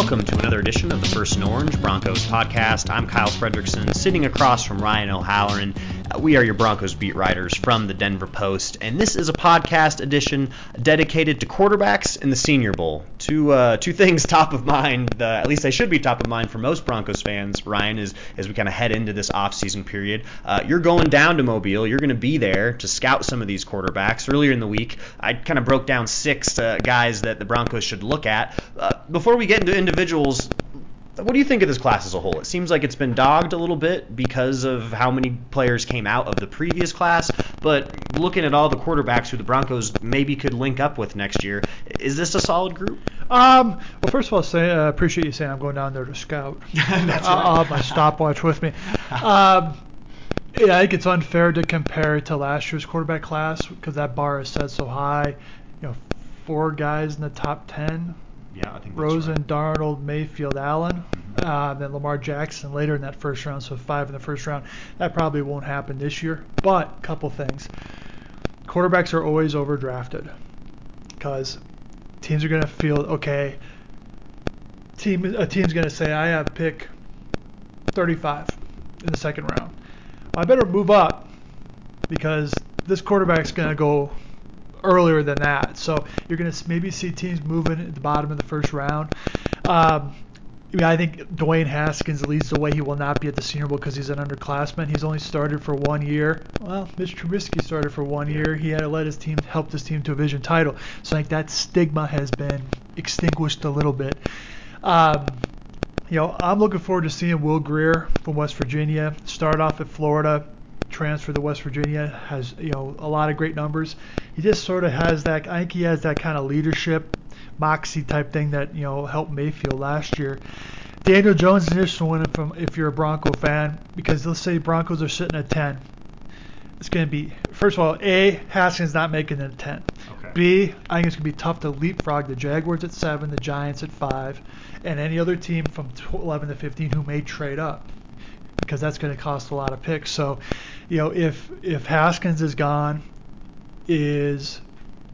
Welcome to another edition of the First and Orange Broncos podcast. I'm Kyle Fredrickson, sitting across from Ryan O'Halloran. We are your Broncos beat writers from the Denver Post, and this is a podcast edition dedicated to quarterbacks in the Senior Bowl. Two uh, two things top of mind, uh, at least they should be top of mind for most Broncos fans. Ryan, is as we kind of head into this offseason period, uh, you're going down to Mobile. You're going to be there to scout some of these quarterbacks. Earlier in the week, I kind of broke down six uh, guys that the Broncos should look at. Uh, before we get into individuals, what do you think of this class as a whole? It seems like it's been dogged a little bit because of how many players came out of the previous class, but looking at all the quarterbacks who the Broncos maybe could link up with next year, is this a solid group? Um, well, first of all, say uh, appreciate you saying I'm going down there to scout. That's I'll, I'll have my stopwatch with me. Um, yeah, I think it's unfair to compare it to last year's quarterback class because that bar is set so high. You know, four guys in the top ten Yeah, I think Rosen, Darnold, Mayfield, Allen, uh, then Lamar Jackson later in that first round, so five in the first round. That probably won't happen this year. But a couple things: quarterbacks are always overdrafted because teams are going to feel okay. Team a team's going to say, "I have pick 35 in the second round. I better move up because this quarterback's going to go earlier than that. So you're going to maybe see teams moving at the bottom of the first round. Um, I, think Dwayne Haskins leads the way. He will not be at the Senior Bowl because he's an underclassman. He's only started for one year. Well, Mitch Trubisky started for one year. He had led his team, helped his team to a division title. So I think that stigma has been extinguished a little bit. Um, you know, I'm looking forward to seeing Will Grier from West Virginia start off at Florida, transfer to West Virginia, has you know a lot of great numbers. He just sort of has that. I think he has that kind of leadership, moxie type thing that you know helped Mayfield last year. Daniel Jones is an interesting one from um, if you're a Bronco fan because let's say Broncos are sitting at 10. It's going to be first of all, a Haskins not making it at 10. Okay. B, I think it's going to be tough to leapfrog the Jaguars at seven, the Giants at five, and any other team from 11 to 15 who may trade up because that's going to cost a lot of picks. So, you know, if if Haskins is gone, is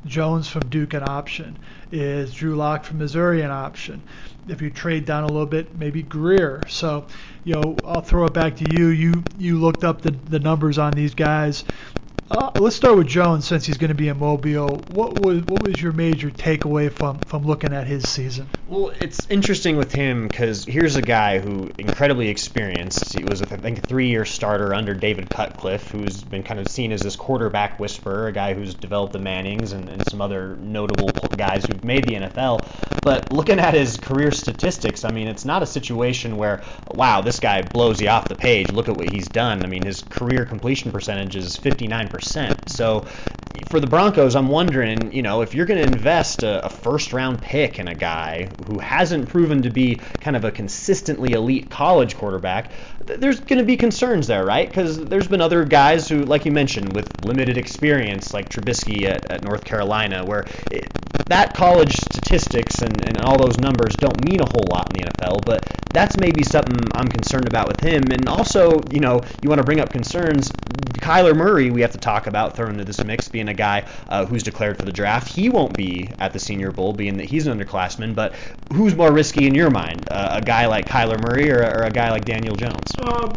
Jones from Duke an option? Is Drew Lock from Missouri an option? If you trade down a little bit, maybe Grier. So, you know, I'll throw it back to you. You you looked up the the numbers on these guys. Uh, let's start with Jones since he's going to be in Mobile. What was what was your major takeaway from from looking at his season? Well, it's interesting with him because here's a guy who incredibly experienced. He was, I think, a three-year starter under David Cutcliffe, who's been kind of seen as this quarterback whisperer, a guy who's developed the Mannings and, and some other notable guys who've made the NFL. But looking at his career statistics, I mean, it's not a situation where, wow, this guy blows you off the page. Look at what he's done. I mean, his career completion percentage is 59%. So for the Broncos, I'm wondering, you know, if you're going to invest a, a first round pick in a guy who hasn't proven to be kind of a consistently elite college quarterback, th- there's going to be concerns there, right? Because there's been other guys who, like you mentioned, with limited experience, like Trubisky at, at North Carolina, where it, that college statistics and, and all those numbers don't mean a whole lot in the NFL, but that's maybe something I'm concerned about with him. And also, you know, you want to bring up concerns. Kyler Murray, we have to talk about thrown into this mix, being a guy uh, who's declared for the draft. He won't be at the Senior Bowl, being that he's an underclassman. But who's more risky in your mind, uh, a guy like Kyler Murray or, or a guy like Daniel Jones? Um,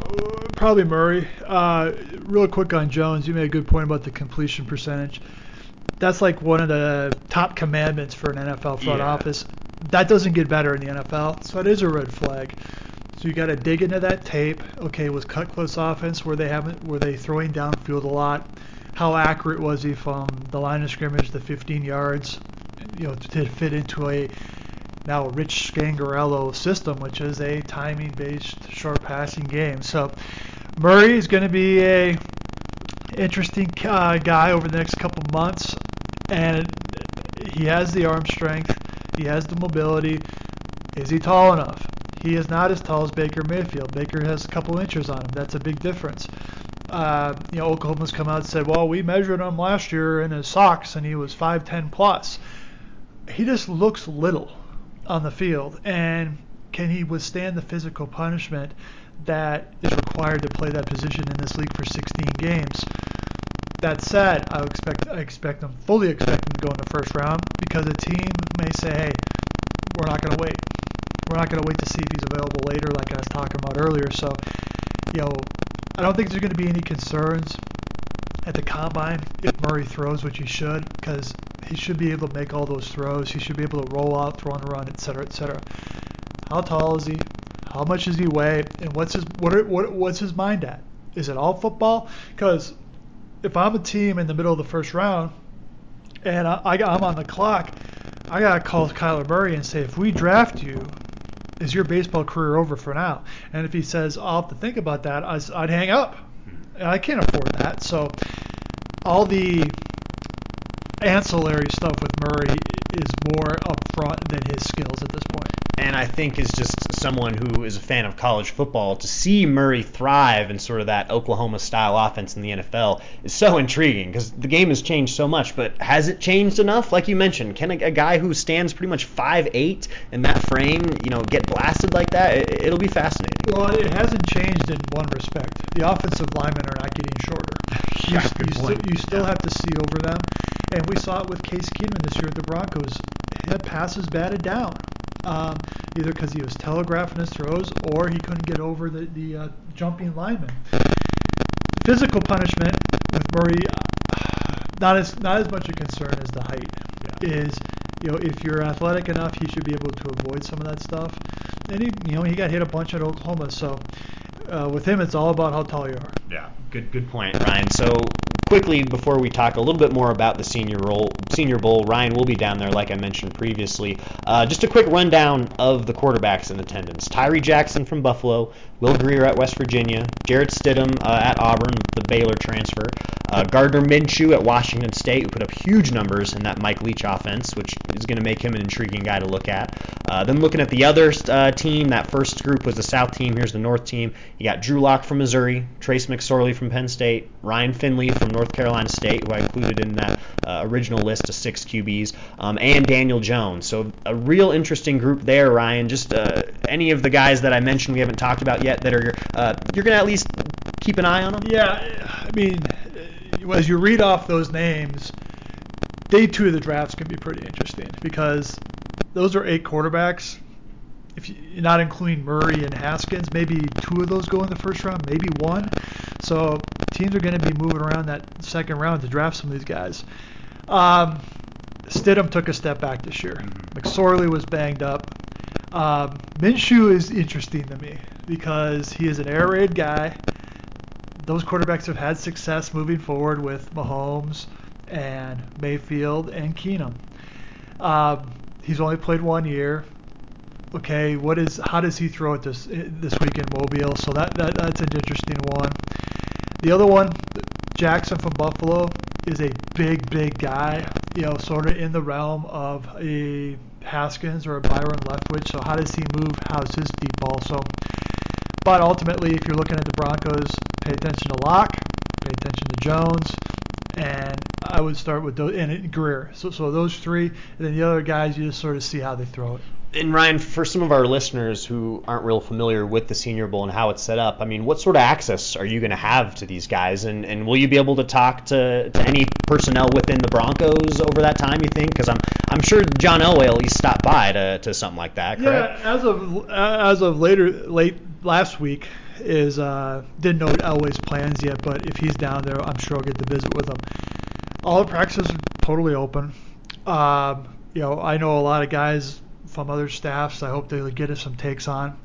probably Murray. Uh, real quick on Jones, you made a good point about the completion percentage. That's like one of the top commandments for an NFL front Yeah. office. That doesn't get better in the NFL, so it is a red flag. So you got to dig into that tape. Okay, was Cutcliffe's offense were they haven't were they throwing downfield a lot? How accurate was he from the line of scrimmage the 15 yards? You know, to fit into a now Rich Scangarello system, which is a timing-based short passing game. So Murray is going to be a interesting uh, guy over the next couple months, and he has the arm strength, he has the mobility. Is he tall enough? He is not as tall as Baker Mayfield. Baker has a couple inches on him. That's a big difference. Uh, you know, Oklahoma's come out and said, well, we measured him last year in his socks, and he was 5'10 plus. He just looks little on the field, and can he withstand the physical punishment that is required to play that position in this league for 16 games? That said, I expect I expect them fully expect them to go in the first round because a team may say, "Hey, we're not going to wait. we're not going to wait to see if he's available later, like I was talking about earlier. So, you know, I don't think there's going to be any concerns at the combine if Murray throws, which he should, because he should be able to make all those throws. He should be able to roll out, throw on the run, et cetera, et cetera. How tall is he? How much does he weigh? And what's his what, are, what what's his mind at? Is it all football? Because if I'm a team in the middle of the first round and I, I I'm on the clock, I gotta call Kyler Murray and say, if we draft you, is your baseball career over for now? And if he says, I'll have to think about that, I'd hang up. I can't afford that. So all the ancillary stuff with Murray is more upfront than his skills at this point. point and I think is just someone who is a fan of college football to see Murray thrive in sort of that Oklahoma style offense in the NFL is so intriguing because the game has changed so much. But has it changed enough? Like you mentioned, can a, a guy who stands pretty much five eight in that frame, you know, get blasted like that? It, will be fascinating. Well, it hasn't changed in one respect. The offensive linemen are not getting shorter. yeah, you, you, st- you still yeah. have to see over them, and we saw it with Case Keenum this year at the Broncos. He had passes batted down um, either because he was telegraphing his throws or he couldn't get over the, the uh, jumping lineman. Physical punishment with Murray, uh, not as not as much a concern as the height yeah. is. You know, if you're athletic enough, he should be able to avoid some of that stuff. And he, you know, he got hit a bunch at Oklahoma, so uh, with him, it's all about how tall you are. Yeah, good good point, Ryan. So quickly before we talk a little bit more about the senior role, senior bowl, Ryan will be down there, like I mentioned previously. Uh, just a quick rundown of the quarterbacks in attendance: Tyree Jackson from Buffalo, Will Grier at West Virginia, Jarrett Stidham uh, at Auburn, the Baylor transfer, uh, Gardner Minshew at Washington State, who put up huge numbers in that Mike Leach offense, which is going to make him an intriguing guy to look at. Uh, then looking at the other uh, team, that first group was the South team. Here's the North team. You got Drew Lock from Missouri, Trace McSorley from Penn State, Ryan Finley from North Carolina State, who I included in that uh, original list of six QBs, um, and Daniel Jones. So a real interesting group there, Ryan. Just uh, any of the guys that I mentioned we haven't talked about yet that are uh, you're going to at least keep an eye on them. Yeah, I mean, as you read off those names, day two of the drafts can be pretty interesting because those are eight quarterbacks if you're not including Murray and Haskins, maybe two of those go in the first round, maybe one. So teams are going to be moving around that second round to draft some of these guys. Um, Stidham took a step back this year. Mm-hmm. McSorley was banged up. Um, Minshew is interesting to me because he is an air raid guy. Those quarterbacks have had success moving forward with Mahomes and Mayfield and Keenum. Um, he's only played one year okay, what is how does he throw it this this week in Mobile? So that, that that's an interesting one. The other one, Jackson from Buffalo, is a big big guy, you know, sort of in the realm of a Haskins or a Byron Leftwich. So how does he move? How's his deep ball? So, but ultimately, if you're looking at the Broncos, pay attention to Lock, pay attention to Jones, and I would start with those and Grier. So so those three, and then the other guys, you just sort of see how they throw it and Ryan, for some of our listeners who aren't real familiar with the Senior Bowl and how it's set up, I mean, what sort of access are you going to have to these guys, and, and will you be able to talk to, to any personnel within the Broncos over that time? You think? Because I'm I'm sure John Elway at least stopped by to, to something like that. Correct? Yeah, as of as of later late last week is uh, didn't know Elway's plans yet, but if he's down there, I'm sure I'll get to visit with him. All the practices are totally open. Um, you know, I know a lot of guys from other staffs. I hope they get us some takes on.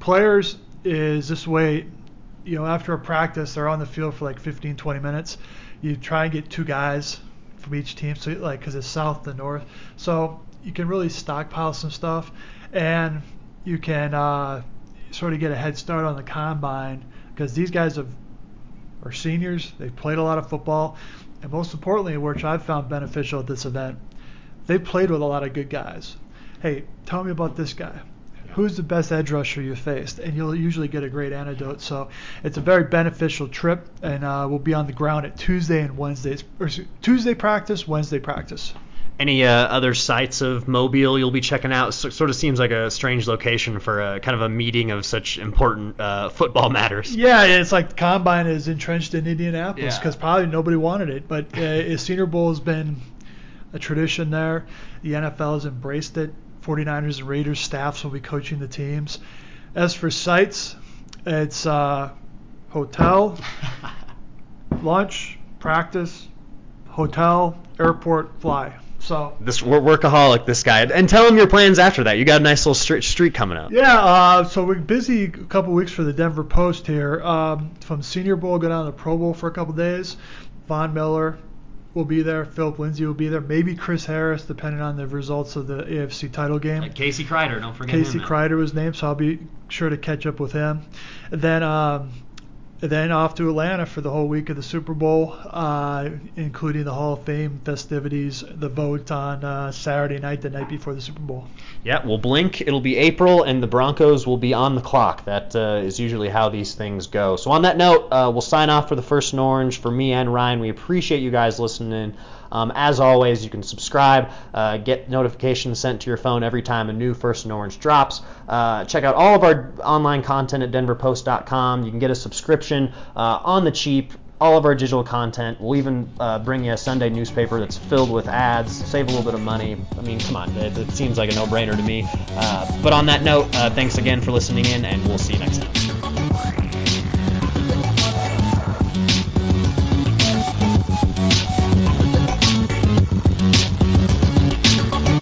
Players is this way, you know, after a practice, they're on the field for like 15, 20 minutes. You try and get two guys from each team, so like because it's south to north, so you can really stockpile some stuff, and you can uh, sort of get a head start on the combine because these guys have are seniors. They've played a lot of football, and most importantly, which I've found beneficial at this event, they've played with a lot of good guys hey, tell me about this guy. Who's the best edge rusher you faced? And you'll usually get a great antidote. So it's a very beneficial trip, and uh, we'll be on the ground at Tuesday and Wednesdays, or Tuesday practice, Wednesday practice. Any uh, other sites of Mobile you'll be checking out? So, sort of seems like a strange location for a kind of a meeting of such important uh, football matters. Yeah, it's like the combine is entrenched in Indianapolis because yeah. probably nobody wanted it, but uh, Senior Bowl has been a tradition there. The NFL has embraced it 49ers and Raiders staffs will be coaching the teams. As for sites, it's uh, hotel, lunch, practice, hotel, airport, fly. So This we're workaholic, this guy. And tell him your plans after that. You got a nice little streak, streak coming up. yeah, uh, so we're busy a couple weeks for the Denver Post here. Um, from Senior Bowl, go down to Pro Bowl for a couple days. Von Miller will be there. Phillip Lindsay will be there. Maybe Chris Harris, depending on the results of the AFC title game. Casey Kreiter, don't forget Casey Kreiter was named, so I'll be sure to catch up with him. And then, um, then off to Atlanta for the whole week of the Super Bowl, uh, including the Hall of Fame festivities, the vote on uh, Saturday night, the night before the Super Bowl. Yeah, we'll blink. It'll be April, and the Broncos will be on the clock. That uh, is usually how these things go. So on that note, uh, we'll sign off for the first and orange. For me and Ryan, we appreciate you guys listening. Um, as always, you can subscribe, uh, get notifications sent to your phone every time a new First and Orange drops. Uh, check out all of our online content at denverpost.com. You can get a subscription uh, on the cheap all of our digital content. We'll even uh, bring you a Sunday newspaper that's filled with ads, save a little bit of money. I mean, come on, it, it seems like a no brainer to me. Uh, but on that note, uh, thanks again for listening in, and we'll see you next time.